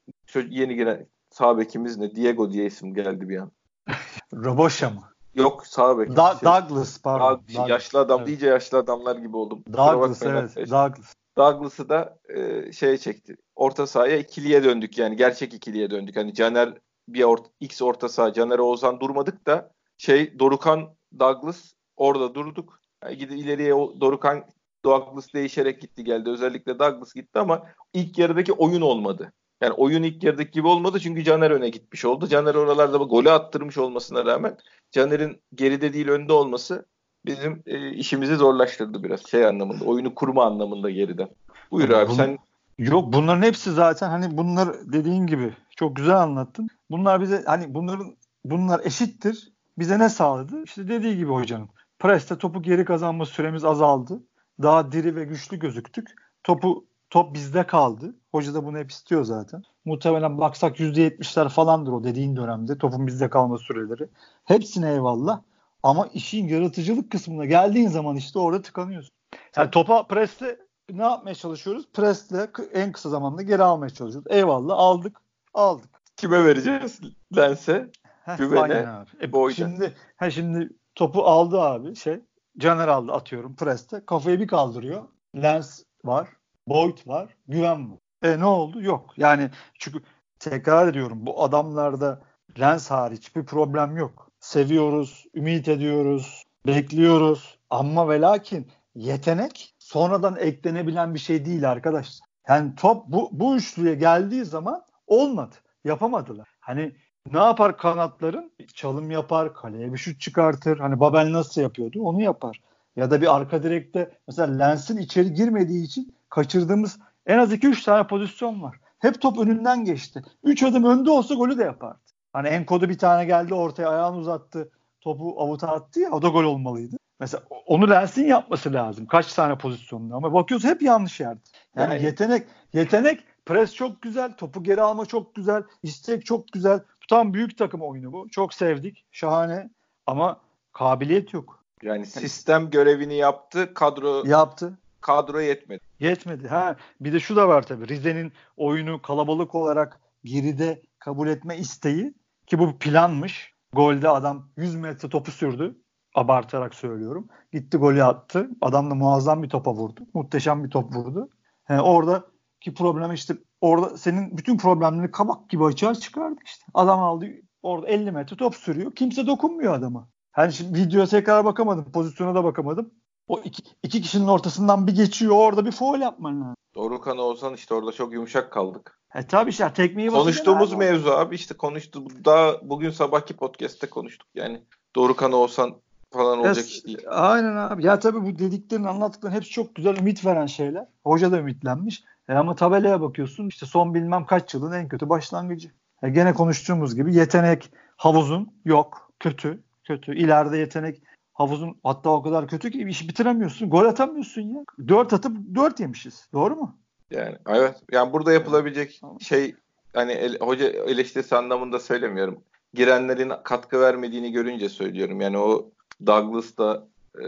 [SPEAKER 1] yeni giren sağ bekimiz ne? Diego diye isim geldi bir an.
[SPEAKER 2] Roboşa mı?
[SPEAKER 1] Yok sağ bek.
[SPEAKER 2] Da- şey, Douglas pardon.
[SPEAKER 1] Doug, Douglas, yaşlı adam evet. iyice yaşlı adamlar gibi oldum.
[SPEAKER 2] Douglas evet. Douglas.
[SPEAKER 1] Douglas'ı da e, şeye çekti. Orta sahaya ikiliye döndük yani. Gerçek ikiliye döndük. Hani Caner bir orta, X orta saha Caner Oğuzhan durmadık da şey Dorukan Douglas orada durduk. Yani gidip ileriye Dorukan Douglas değişerek gitti geldi. Özellikle Douglas gitti ama ilk yarıdaki oyun olmadı. Yani oyun ilk yarıdaki gibi olmadı çünkü Caner öne gitmiş oldu. Caner oralarda golü attırmış olmasına rağmen Caner'in geride değil önde olması bizim e, işimizi zorlaştırdı biraz şey anlamında. Oyunu kurma anlamında geriden. Buyur abi Bun, sen.
[SPEAKER 2] Yok bunların hepsi zaten hani bunlar dediğin gibi çok güzel anlattın. Bunlar bize hani bunların bunlar eşittir. Bize ne sağladı? İşte dediği gibi hocanın. Preste topu geri kazanma süremiz azaldı. Daha diri ve güçlü gözüktük. Topu top bizde kaldı. Hoca da bunu hep istiyor zaten. Muhtemelen baksak %70'ler falandır o dediğin dönemde topun bizde kalma süreleri. Hepsine eyvallah. Ama işin yaratıcılık kısmına geldiğin zaman işte orada tıkanıyorsun. Yani topa presle ne yapmaya çalışıyoruz? Presle en kısa zamanda geri almaya çalışıyoruz. Eyvallah aldık. Aldık.
[SPEAKER 1] Kime vereceğiz? Lense. Güvene.
[SPEAKER 2] E, şimdi, ha şimdi topu aldı abi şey. Caner aldı atıyorum preste. Kafayı bir kaldırıyor. Lens var. Boyd var. Güven var. E ne oldu? Yok. Yani çünkü tekrar ediyorum bu adamlarda Lens hariç bir problem yok. Seviyoruz, ümit ediyoruz, bekliyoruz. Ama ve lakin yetenek sonradan eklenebilen bir şey değil arkadaşlar. Yani top bu, bu üçlüye geldiği zaman olmadı. Yapamadılar. Hani ne yapar kanatların? Çalım yapar, kaleye bir şut çıkartır. Hani Babel nasıl yapıyordu? Onu yapar. Ya da bir arka direkte mesela Lens'in içeri girmediği için kaçırdığımız en az 2-3 tane pozisyon var. Hep top önünden geçti. 3 adım önde olsa golü de yapardı. Hani en kodu bir tane geldi ortaya ayağını uzattı. Topu avuta attı ya o da gol olmalıydı. Mesela onu Lens'in yapması lazım. Kaç tane pozisyonda ama bakıyoruz hep yanlış yerde. Yani, yani yetenek yetenek pres çok güzel, topu geri alma çok güzel, istek çok güzel. Bu tam büyük takım oyunu bu. Çok sevdik. Şahane ama kabiliyet yok.
[SPEAKER 1] Yani sistem görevini yaptı, kadro
[SPEAKER 2] yaptı.
[SPEAKER 1] kadro yetmedi.
[SPEAKER 2] Yetmedi. Ha bir de şu da var tabii. Rize'nin oyunu kalabalık olarak geride kabul etme isteği ki bu planmış. Golde adam 100 metre topu sürdü. Abartarak söylüyorum. Gitti golü attı. Adam da muazzam bir topa vurdu. Muhteşem bir top vurdu. Yani oradaki problem işte orada senin bütün problemlerini kabak gibi açığa çıkardı işte. Adam aldı orada 50 metre top sürüyor. Kimse dokunmuyor adama. Hani şimdi videoya tekrar bakamadım. Pozisyona da bakamadım. O iki, iki kişinin ortasından bir geçiyor. Orada bir foul yapman lazım.
[SPEAKER 1] Dorukan olsan işte orada çok yumuşak kaldık.
[SPEAKER 2] E tabii işte tekmeyi
[SPEAKER 1] Konuştuğumuz mevzu abi işte konuştu. Daha bugün sabahki podcast'te konuştuk. Yani Dorukan olsan falan olacak ya, iş değil.
[SPEAKER 2] Aynen abi. Ya tabii bu dediklerin anlattıkların hepsi çok güzel ümit veren şeyler. Hoca da ümitlenmiş. E ama tabelaya bakıyorsun işte son bilmem kaç yılın en kötü başlangıcı. E gene konuştuğumuz gibi yetenek havuzun yok. Kötü. Kötü. İleride yetenek havuzun hatta o kadar kötü ki işi bitiremiyorsun. Gol atamıyorsun ya. Dört atıp dört yemişiz. Doğru mu?
[SPEAKER 1] Yani evet. Yani burada yapılabilecek şey hani el, hoca eleştirisi anlamında söylemiyorum. Girenlerin katkı vermediğini görünce söylüyorum. Yani o Douglas da e,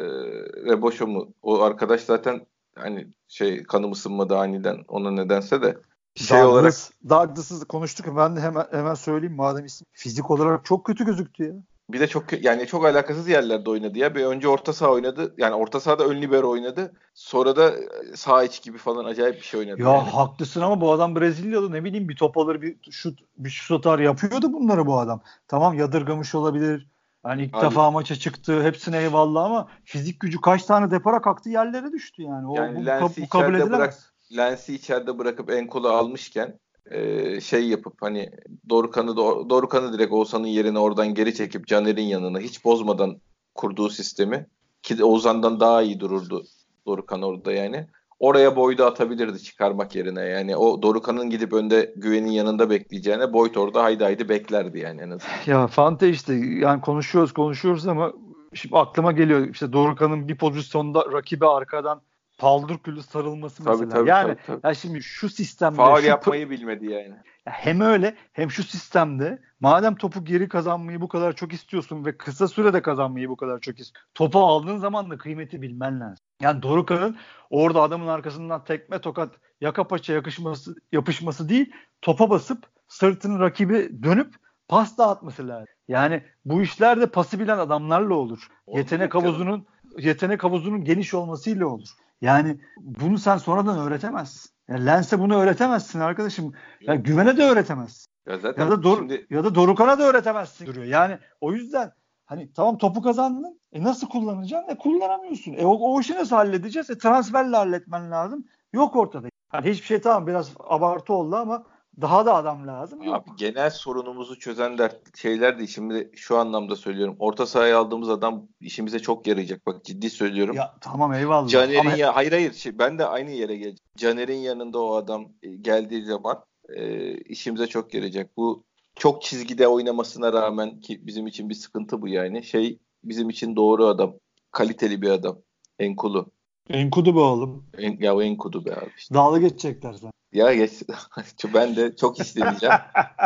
[SPEAKER 1] Reboşo mu o arkadaş zaten hani şey kanım ısınmadı aniden ona nedense de
[SPEAKER 2] şey Douglas, olarak Douglas'ı konuştuk ben de hemen hemen söyleyeyim madem isim fizik olarak çok kötü gözüktü ya.
[SPEAKER 1] Bir de çok yani çok alakasız yerlerde oynadı ya. Bir önce orta saha oynadı. Yani orta sahada ön libero oynadı. Sonra da sağ iç gibi falan acayip bir şey oynadı.
[SPEAKER 2] Ya yani. haklısın ama bu adam Brezilyalı ne bileyim bir top alır bir şut bir şut atar yapıyordu bunları bu adam. Tamam yadırgamış olabilir. Yani ilk Abi, defa maça çıktı. Hepsine eyvallah ama fizik gücü kaç tane depara kalktı yerlere düştü yani. O,
[SPEAKER 1] yani bu, Lens'i bu kabul edilemez. Bırak, Lens'i içeride bırakıp Enkol'u almışken e, şey yapıp hani Dorukan'ı Dorukan'ı direkt Oğuzhan'ın yerine oradan geri çekip Caner'in yanına hiç bozmadan kurduğu sistemi ki Oğuzhan'dan daha iyi dururdu Dorukan orada yani. Oraya Boyd'u atabilirdi çıkarmak yerine. Yani o Dorukan'ın gidip önde güvenin yanında bekleyeceğine Boyd orada haydi haydi beklerdi yani en azından.
[SPEAKER 2] Ya Fante işte yani konuşuyoruz konuşuyoruz ama şimdi aklıma geliyor işte Dorukan'ın bir pozisyonda rakibe arkadan paldır küllü sarılması tabii, mesela. Tabii, yani tabii, tabii. Ya şimdi şu sistemde
[SPEAKER 1] faul
[SPEAKER 2] şu
[SPEAKER 1] yapmayı bilmedi yani.
[SPEAKER 2] Hem öyle hem şu sistemde madem topu geri kazanmayı bu kadar çok istiyorsun ve kısa sürede kazanmayı bu kadar çok istiyorsun. Topu aldığın zaman da kıymeti bilmen lazım. Yani Dorukhan'ın orada adamın arkasından tekme tokat yaka paça yakışması, yapışması değil topa basıp sırtını rakibi dönüp pas dağıtması lazım. Yani bu işler de pası bilen adamlarla olur. Oldu yetenek havuzunun yetenek havuzunun geniş olmasıyla olur. Yani bunu sen sonradan öğretemezsin. Yani Lens'e bunu öğretemezsin arkadaşım. Ya güvene de öğretemezsin. Ya, zaten ya da Dor şimdi... ya da Dorukan'a da öğretemezsin duruyor. Yani o yüzden hani tamam topu kazandın. E nasıl kullanacaksın? E kullanamıyorsun. E o, o işi nasıl halledeceğiz? E transferle halletmen lazım. Yok ortada. Yani hiçbir şey tamam biraz abartı oldu ama daha da adam lazım.
[SPEAKER 1] Abi yok. genel sorunumuzu çözen dert şeyler değil. Şimdi şu anlamda söylüyorum. Orta sahaya aldığımız adam işimize çok yarayacak. Bak ciddi söylüyorum.
[SPEAKER 2] Ya tamam eyvallah.
[SPEAKER 1] Caner'in Ama... ya hayır hayır şey, ben de aynı yere geleceğim. Caner'in yanında o adam e, geldiği zaman e, işimize çok yarayacak. Bu çok çizgide oynamasına rağmen ki bizim için bir sıkıntı bu yani. Şey bizim için doğru adam. Kaliteli bir adam. Enkulu.
[SPEAKER 2] Enkudu be oğlum.
[SPEAKER 1] En, ya o Enkudu be abi. Işte.
[SPEAKER 2] Dalga geçecekler sen.
[SPEAKER 1] Ya geç. ben de çok istemeyeceğim.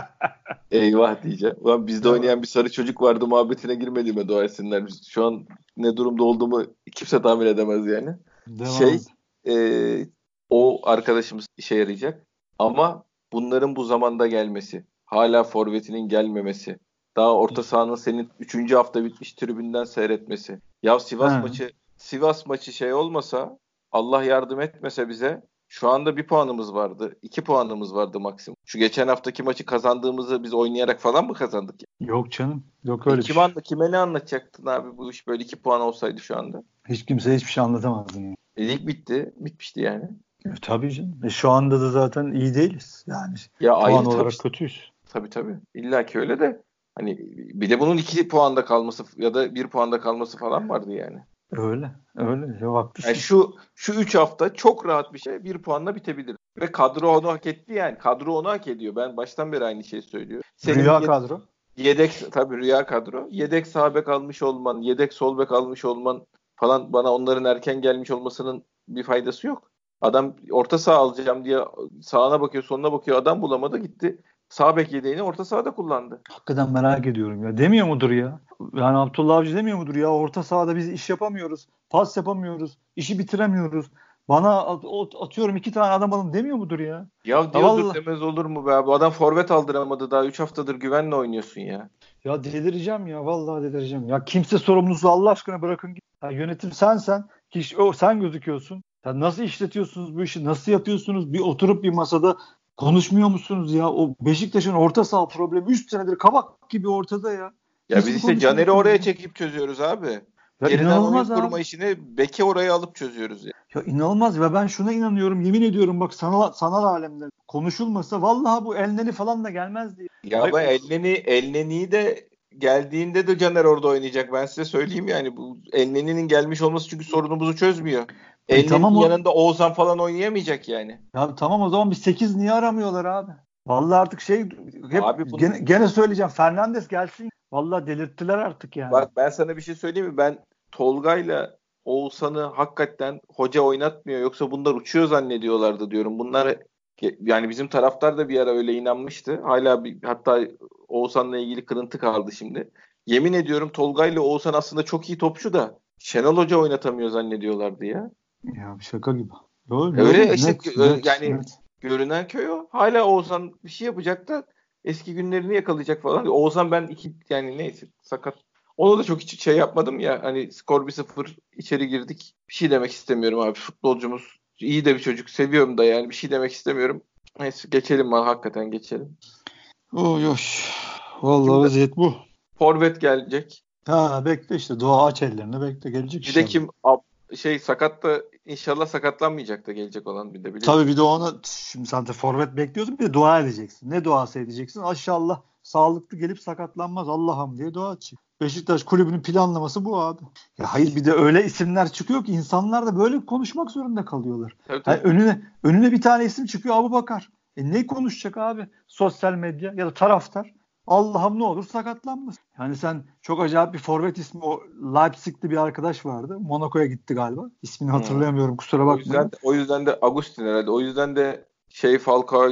[SPEAKER 1] Eyvah diyeceğim. Ulan bizde oynayan bir sarı çocuk vardı muhabbetine girmediğime dua etsinler. Şu an ne durumda olduğumu kimse tahmin edemez yani. Devam. Şey e, o arkadaşımız işe yarayacak. Ama bunların bu zamanda gelmesi, hala forvetinin gelmemesi, daha orta sahanın senin 3. hafta bitmiş tribünden seyretmesi. Ya Sivas ha. maçı Sivas maçı şey olmasa Allah yardım etmese bize şu anda bir puanımız vardı. iki puanımız vardı maksimum. Şu geçen haftaki maçı kazandığımızı biz oynayarak falan mı kazandık?
[SPEAKER 2] Yok canım. Yok öyle
[SPEAKER 1] e, bir şey. Anla, kime ne anlatacaktın abi bu iş böyle iki puan olsaydı şu anda?
[SPEAKER 2] Hiç kimse hiçbir şey anlatamazdın yani.
[SPEAKER 1] E, lig bitti. Bitmişti yani.
[SPEAKER 2] E, tabii canım. E, şu anda da zaten iyi değiliz. Yani ya puan ayrı, olarak tabii, kötüyüz.
[SPEAKER 1] Tabii tabii. İlla ki öyle de hani bir de bunun iki puanda kalması ya da bir puanda kalması falan vardı yani.
[SPEAKER 2] Öyle. Öyle. Yok haklısın.
[SPEAKER 1] Yani şu şu 3 hafta çok rahat bir şey bir puanla bitebilir. Ve kadro onu hak etti yani. Kadro onu hak ediyor. Ben baştan beri aynı şeyi söylüyorum.
[SPEAKER 2] Senin rüya kadro.
[SPEAKER 1] Yedek tabii rüya kadro. Yedek sağ bek almış olman, yedek sol bek almış olman falan bana onların erken gelmiş olmasının bir faydası yok. Adam orta saha alacağım diye sağına bakıyor, sonuna bakıyor. Adam bulamadı gitti. Sağ bek yedeğini orta sahada kullandı.
[SPEAKER 2] Hakikaten merak ediyorum ya. Demiyor mudur ya? Yani Abdullah Avcı demiyor mudur ya? Orta sahada biz iş yapamıyoruz. Pas yapamıyoruz. işi bitiremiyoruz. Bana atıyorum iki tane adam alın demiyor mudur ya?
[SPEAKER 1] Ya diyordur ya demez olur mu be abi? Adam forvet aldıramadı daha 3 haftadır güvenle oynuyorsun ya.
[SPEAKER 2] Ya delireceğim ya vallahi delireceğim. Ya kimse sorumlusu Allah aşkına bırakın. Ya yönetim sen sen. Ki o sen gözüküyorsun. Ya nasıl işletiyorsunuz bu işi? Nasıl yapıyorsunuz? Bir oturup bir masada konuşmuyor musunuz ya? O Beşiktaş'ın orta saha problemi 3 senedir kabak gibi ortada ya.
[SPEAKER 1] Ya biz işte Caner'i oraya çekip çözüyoruz abi. Ya Geriden oyun kurma işini Beke oraya alıp çözüyoruz ya.
[SPEAKER 2] Ya inanılmaz ve ben şuna inanıyorum yemin ediyorum bak sanal, sanal alemde konuşulmasa vallahi bu Elneni falan da gelmezdi.
[SPEAKER 1] Ya Ay, ben Elneni, Elneni'yi de geldiğinde de Caner orada oynayacak. Ben size söyleyeyim yani bu Elneni'nin gelmiş olması çünkü sorunumuzu çözmüyor. E, tamam yanında Oğuzhan falan oynayamayacak yani.
[SPEAKER 2] Ya tamam o zaman bir 8 niye aramıyorlar abi? Vallahi artık şey hep abi bunu... gene, gene söyleyeceğim Fernandes gelsin. Vallahi delirttiler artık yani.
[SPEAKER 1] Bak ben sana bir şey söyleyeyim mi? Ben Tolga'yla Oğuzhan'ı hakikaten hoca oynatmıyor yoksa bunlar uçuyor zannediyorlardı diyorum. Bunlar yani bizim taraftar da bir ara öyle inanmıştı. Hala bir, hatta Oğuzhan'la ilgili kırıntı kaldı şimdi. Yemin ediyorum Tolga ile Oğuzhan aslında çok iyi topçu da Şenol Hoca oynatamıyor zannediyorlardı ya.
[SPEAKER 2] Ya şaka gibi.
[SPEAKER 1] Doğru, öyle net, işte net, yani net. görünen köy o. Hala Oğuzhan bir şey yapacak da eski günlerini yakalayacak falan. Oğuzhan ben iki yani neyse sakat onu da çok hiç şey yapmadım ya. Hani skor bir sıfır içeri girdik. Bir şey demek istemiyorum abi. Futbolcumuz iyi de bir çocuk. Seviyorum da yani. Bir şey demek istemiyorum. Neyse geçelim bana hakikaten geçelim.
[SPEAKER 2] Oy oy. Vallahi vaziyet bu.
[SPEAKER 1] Forvet gelecek.
[SPEAKER 2] Ha bekle işte. Dua aç ellerini bekle gelecek.
[SPEAKER 1] Bir de kim şey sakat da inşallah sakatlanmayacak da gelecek olan bir de biliyorsun.
[SPEAKER 2] Tabii bir de onu şimdi sen de forvet bekliyorsun bir de dua edeceksin. Ne duası edeceksin? Aşallah sağlıklı gelip sakatlanmaz Allah'ım diye dua edeceksin. Beşiktaş kulübünün planlaması bu abi. Ya hayır bir de öyle isimler çıkıyor ki insanlar da böyle konuşmak zorunda kalıyorlar. Tabii, tabii. Yani önüne önüne bir tane isim çıkıyor Abu Bakar. E ne konuşacak abi? Sosyal medya ya da taraftar. Allah'ım ne olur sakatlanmaz. Yani sen çok acayip bir forvet ismi o Leipzig'li bir arkadaş vardı. Monaco'ya gitti galiba. İsmini hatırlayamıyorum hmm. kusura bakmayın.
[SPEAKER 1] O yüzden, o yüzden de Agustin herhalde. O yüzden de şey Falcao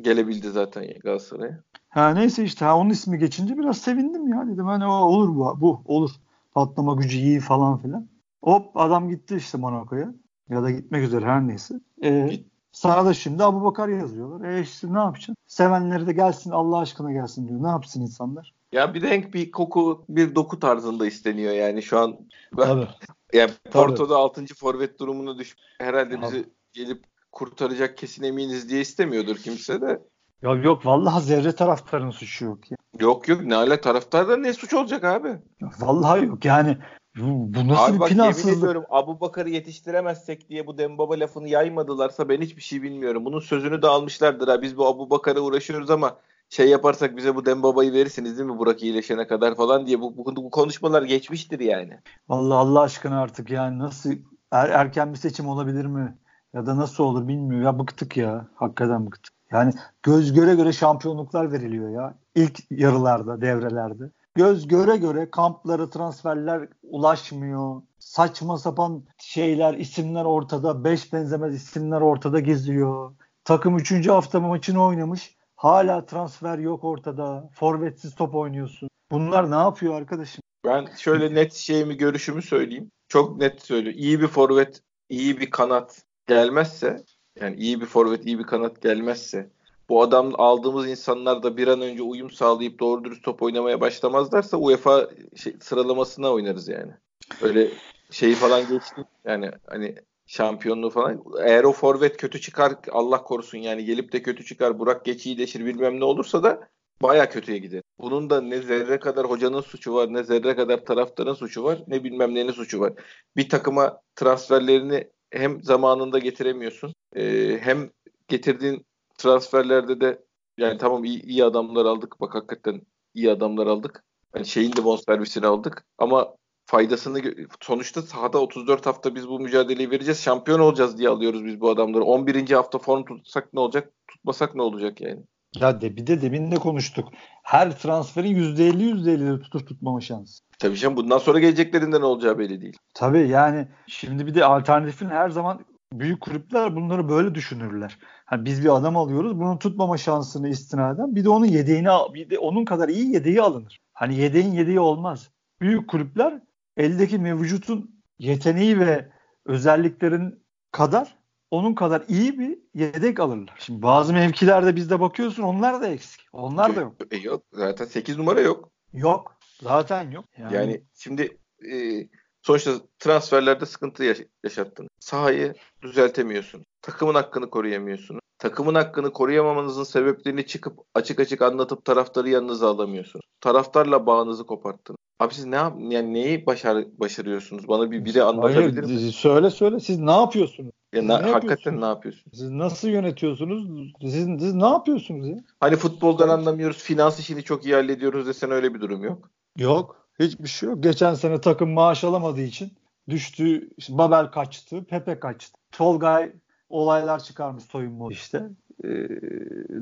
[SPEAKER 1] gelebildi zaten Galatasaray'a.
[SPEAKER 2] Ha neyse işte ha onun ismi geçince biraz sevindim ya dedim hani o olur bu bu olur. Patlama gücü iyi falan filan. Hop adam gitti işte Monaco'ya ya da gitmek üzere her neyse. Ee, sana da şimdi Abu Bakar yazıyorlar. E işte ne yapacaksın? Sevenleri de gelsin Allah aşkına gelsin diyor. Ne yapsın insanlar?
[SPEAKER 1] Ya bir renk bir koku bir doku tarzında isteniyor yani şu an. Tabii. yani Porto'da 6. forvet durumunu düş herhalde bizi gelip kurtaracak kesin eminiz diye istemiyordur kimse de.
[SPEAKER 2] Ya yok vallahi zerre taraftarın suçu yok ya.
[SPEAKER 1] Yok yok ne ala taraftarda ne suç olacak abi?
[SPEAKER 2] Ya vallahi yok yani bu, bu nasıl abi bir plansızlık?
[SPEAKER 1] Abu Bakar'ı yetiştiremezsek diye bu Dembaba lafını yaymadılarsa ben hiçbir şey bilmiyorum. Bunun sözünü de almışlardır ha. Biz bu Abu Bakar'a uğraşıyoruz ama şey yaparsak bize bu Dembaba'yı verirsiniz değil mi Burak iyileşene kadar falan diye bu, bu, bu konuşmalar geçmiştir yani.
[SPEAKER 2] Vallahi Allah aşkına artık yani nasıl er, erken bir seçim olabilir mi? Ya da nasıl olur bilmiyorum. Ya bıktık ya. Hakikaten bıktık. Yani göz göre göre şampiyonluklar veriliyor ya. İlk yarılarda, devrelerde. Göz göre göre kampları, transferler ulaşmıyor. Saçma sapan şeyler, isimler ortada. Beş benzemez isimler ortada geziyor. Takım üçüncü hafta maçını oynamış. Hala transfer yok ortada. Forvetsiz top oynuyorsun. Bunlar ne yapıyor arkadaşım?
[SPEAKER 1] Ben şöyle net şeyimi, görüşümü söyleyeyim. Çok net söylüyorum. İyi bir forvet, iyi bir kanat gelmezse yani iyi bir forvet, iyi bir kanat gelmezse bu adam aldığımız insanlar da bir an önce uyum sağlayıp doğru dürüst top oynamaya başlamazlarsa UEFA şey, sıralamasına oynarız yani. Öyle şeyi falan geçti. Yani hani şampiyonluğu falan. Eğer o forvet kötü çıkar Allah korusun yani gelip de kötü çıkar Burak geç iyileşir bilmem ne olursa da baya kötüye gider. Bunun da ne zerre kadar hocanın suçu var ne zerre kadar taraftarın suçu var ne bilmem nenin suçu var. Bir takıma transferlerini hem zamanında getiremiyorsun e, hem getirdiğin transferlerde de yani tamam iyi, iyi adamlar aldık. Bak hakikaten iyi adamlar aldık. Yani şeyin de bonservisini aldık. Ama faydasını sonuçta sahada 34 hafta biz bu mücadeleyi vereceğiz. Şampiyon olacağız diye alıyoruz biz bu adamları. 11. hafta form tutsak ne olacak? Tutmasak ne olacak yani?
[SPEAKER 2] Ya de bir de demin ne konuştuk? Her transferin %50 %50 tutup tutmama şansı.
[SPEAKER 1] Tabii canım bundan sonra geleceklerinden olacağı belli değil.
[SPEAKER 2] Tabii yani şimdi bir de alternatifin her zaman büyük kulüpler bunları böyle düşünürler. Hani biz bir adam alıyoruz bunun tutmama şansını istinaden bir de onun yedeğini bir de onun kadar iyi yedeği alınır. Hani yedeğin yedeği olmaz. Büyük kulüpler eldeki mevcutun yeteneği ve özelliklerin kadar onun kadar iyi bir yedek alırlar. Şimdi bazı mevkilerde bizde bakıyorsun onlar da eksik. Onlar da yok.
[SPEAKER 1] E yok. Zaten 8 numara yok.
[SPEAKER 2] Yok. Zaten yok.
[SPEAKER 1] Yani, yani şimdi e, sonuçta transferlerde sıkıntı yaş- yaşattın. Sahayı düzeltemiyorsun. Takımın hakkını koruyamıyorsun. Takımın hakkını koruyamamanızın sebeplerini çıkıp açık açık anlatıp taraftarı yanınıza alamıyorsunuz. Taraftarla bağınızı koparttın. Abi siz ne yap yani neyi başar başarıyorsunuz? Bana bir biri anlatabilir
[SPEAKER 2] Hayır, mi? Söyle söyle. Siz ne yapıyorsunuz?
[SPEAKER 1] Ya na, ne hakikaten ne yapıyorsunuz?
[SPEAKER 2] Siz nasıl yönetiyorsunuz? Siz, siz ne yapıyorsunuz ya?
[SPEAKER 1] Hani futboldan anlamıyoruz, finans işini çok iyi hallediyoruz desen öyle bir durum yok.
[SPEAKER 2] Yok. Hiçbir şey yok. Geçen sene takım maaş alamadığı için düştü. İşte Babel kaçtı. Pepe kaçtı. Tolgay olaylar çıkarmış soyunma işte. Ee,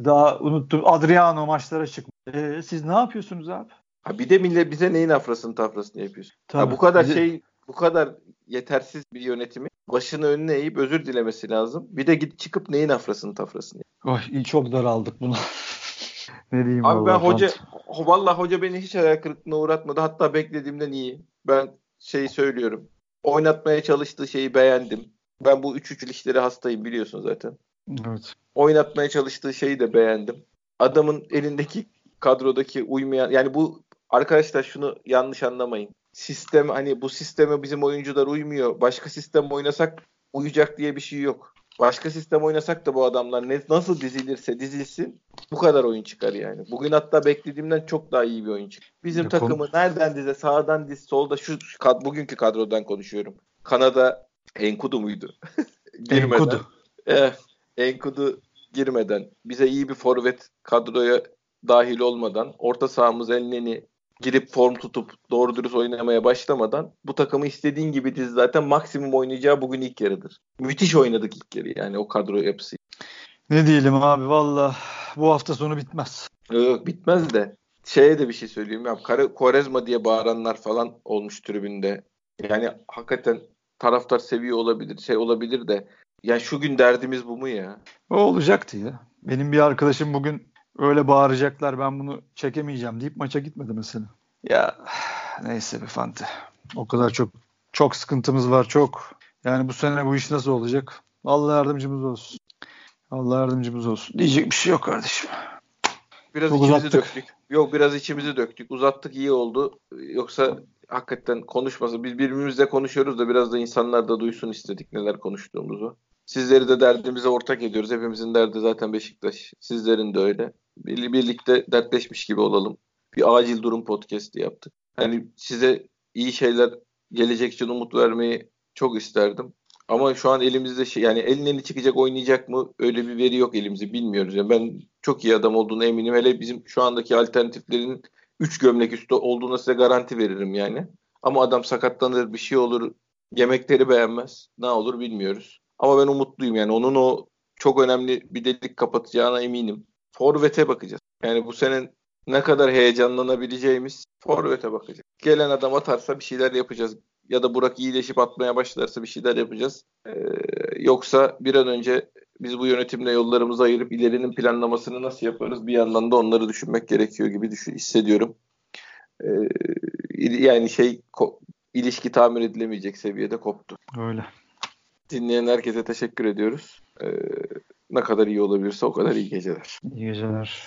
[SPEAKER 2] daha unuttum. Adriano maçlara çıkmış. Ee, siz ne yapıyorsunuz abi?
[SPEAKER 1] Ha bir de millet bize neyin afrasını tafrasını yapıyorsun? Tabii, ha bu kadar bize... şey bu kadar yetersiz bir yönetimi başını önüne eğip özür dilemesi lazım. Bir de git çıkıp neyin afrasını tafrasını.
[SPEAKER 2] Oy çok daraldık buna.
[SPEAKER 1] ne diyeyim Abi ben hoca fant. vallahi hoca beni hiç hayal kırıklığına uğratmadı. Hatta beklediğimden iyi. Ben şey söylüyorum. Oynatmaya çalıştığı şeyi beğendim. Ben bu üç üçlü işleri hastayım biliyorsun zaten.
[SPEAKER 2] Evet.
[SPEAKER 1] Oynatmaya çalıştığı şeyi de beğendim. Adamın elindeki kadrodaki uymayan yani bu arkadaşlar şunu yanlış anlamayın. Sistem hani bu sisteme bizim oyuncular uymuyor. Başka sistem oynasak uyacak diye bir şey yok. Başka sistem oynasak da bu adamlar ne, nasıl dizilirse dizilsin bu kadar oyun çıkar yani. Bugün hatta beklediğimden çok daha iyi bir oyun çıktı. Bizim ya, takımı konu... nereden dize sağdan diz solda şu kad, bugünkü kadrodan konuşuyorum. Kanada Enkudu muydu?
[SPEAKER 2] girmeden. Enkudu.
[SPEAKER 1] Eh, Enkudu girmeden bize iyi bir forvet kadroya dahil olmadan orta sahamız Elneni girip form tutup doğru dürüst oynamaya başlamadan bu takımı istediğin gibi diz zaten maksimum oynayacağı bugün ilk yarıdır. Müthiş oynadık ilk yarı yani o kadro yapısı.
[SPEAKER 2] Ne diyelim abi valla bu hafta sonu bitmez.
[SPEAKER 1] Yok bitmez de şeye de bir şey söyleyeyim ya Korezma diye bağıranlar falan olmuş tribünde. Yani hakikaten taraftar seviyor olabilir şey olabilir de ya şu gün derdimiz bu mu ya?
[SPEAKER 2] O olacaktı ya. Benim bir arkadaşım bugün öyle bağıracaklar ben bunu çekemeyeceğim deyip maça gitmedi mesela. Ya neyse be Fante. O kadar çok çok sıkıntımız var çok. Yani bu sene bu iş nasıl olacak? Allah yardımcımız olsun. Allah yardımcımız olsun. Diyecek bir şey yok kardeşim.
[SPEAKER 1] Biraz çok içimizi uzattık. döktük. Yok biraz içimizi döktük. Uzattık iyi oldu. Yoksa hakikaten konuşması. Biz birbirimizle konuşuyoruz da biraz da insanlar da duysun istedik neler konuştuğumuzu. Sizleri de derdimize ortak ediyoruz. Hepimizin derdi zaten Beşiktaş. Sizlerin de öyle. Birlikte dertleşmiş gibi olalım. Bir acil durum podcast'i yaptık. Hani size iyi şeyler gelecek için umut vermeyi çok isterdim. Ama şu an elimizde şey yani elinden çıkacak oynayacak mı öyle bir veri yok elimizde bilmiyoruz. Yani ben çok iyi adam olduğunu eminim. Hele bizim şu andaki alternatiflerin 3 gömlek üstü olduğuna size garanti veririm yani. Ama adam sakatlanır bir şey olur yemekleri beğenmez. Ne olur bilmiyoruz. Ama ben umutluyum yani onun o çok önemli bir delik kapatacağına eminim. Forvet'e bakacağız. Yani bu sene ne kadar heyecanlanabileceğimiz Forvet'e bakacağız. Gelen adam atarsa bir şeyler yapacağız. Ya da Burak iyileşip atmaya başlarsa bir şeyler yapacağız. Ee, yoksa bir an önce biz bu yönetimle yollarımızı ayırıp ilerinin planlamasını nasıl yaparız bir yandan da onları düşünmek gerekiyor gibi düşün, hissediyorum. Ee, yani şey ilişki tamir edilemeyecek seviyede koptu.
[SPEAKER 2] Öyle.
[SPEAKER 1] Dinleyen herkese teşekkür ediyoruz. Ee, ne kadar iyi olabilirse o kadar iyi geceler.
[SPEAKER 2] İyi geceler.